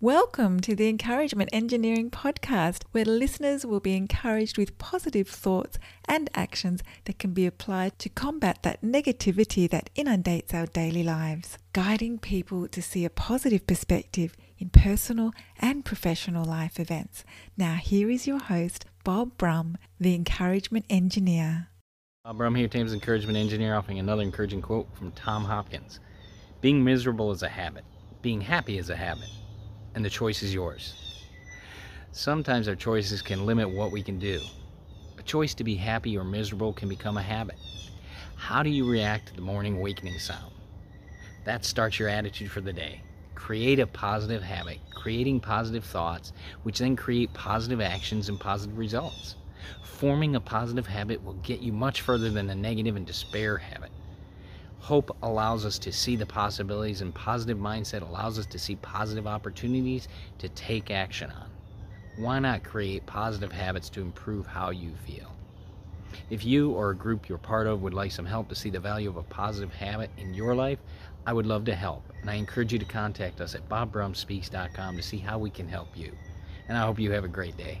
Welcome to the Encouragement Engineering Podcast, where listeners will be encouraged with positive thoughts and actions that can be applied to combat that negativity that inundates our daily lives, guiding people to see a positive perspective in personal and professional life events. Now, here is your host, Bob Brum, the Encouragement Engineer. Bob Brum here, Thames Encouragement Engineer, offering another encouraging quote from Tom Hopkins Being miserable is a habit, being happy is a habit and the choice is yours. Sometimes our choices can limit what we can do. A choice to be happy or miserable can become a habit. How do you react to the morning awakening sound? That starts your attitude for the day. Create a positive habit, creating positive thoughts, which then create positive actions and positive results. Forming a positive habit will get you much further than a negative and despair habit. Hope allows us to see the possibilities, and positive mindset allows us to see positive opportunities to take action on. Why not create positive habits to improve how you feel? If you or a group you're part of would like some help to see the value of a positive habit in your life, I would love to help. And I encourage you to contact us at bobbrumspeaks.com to see how we can help you. And I hope you have a great day.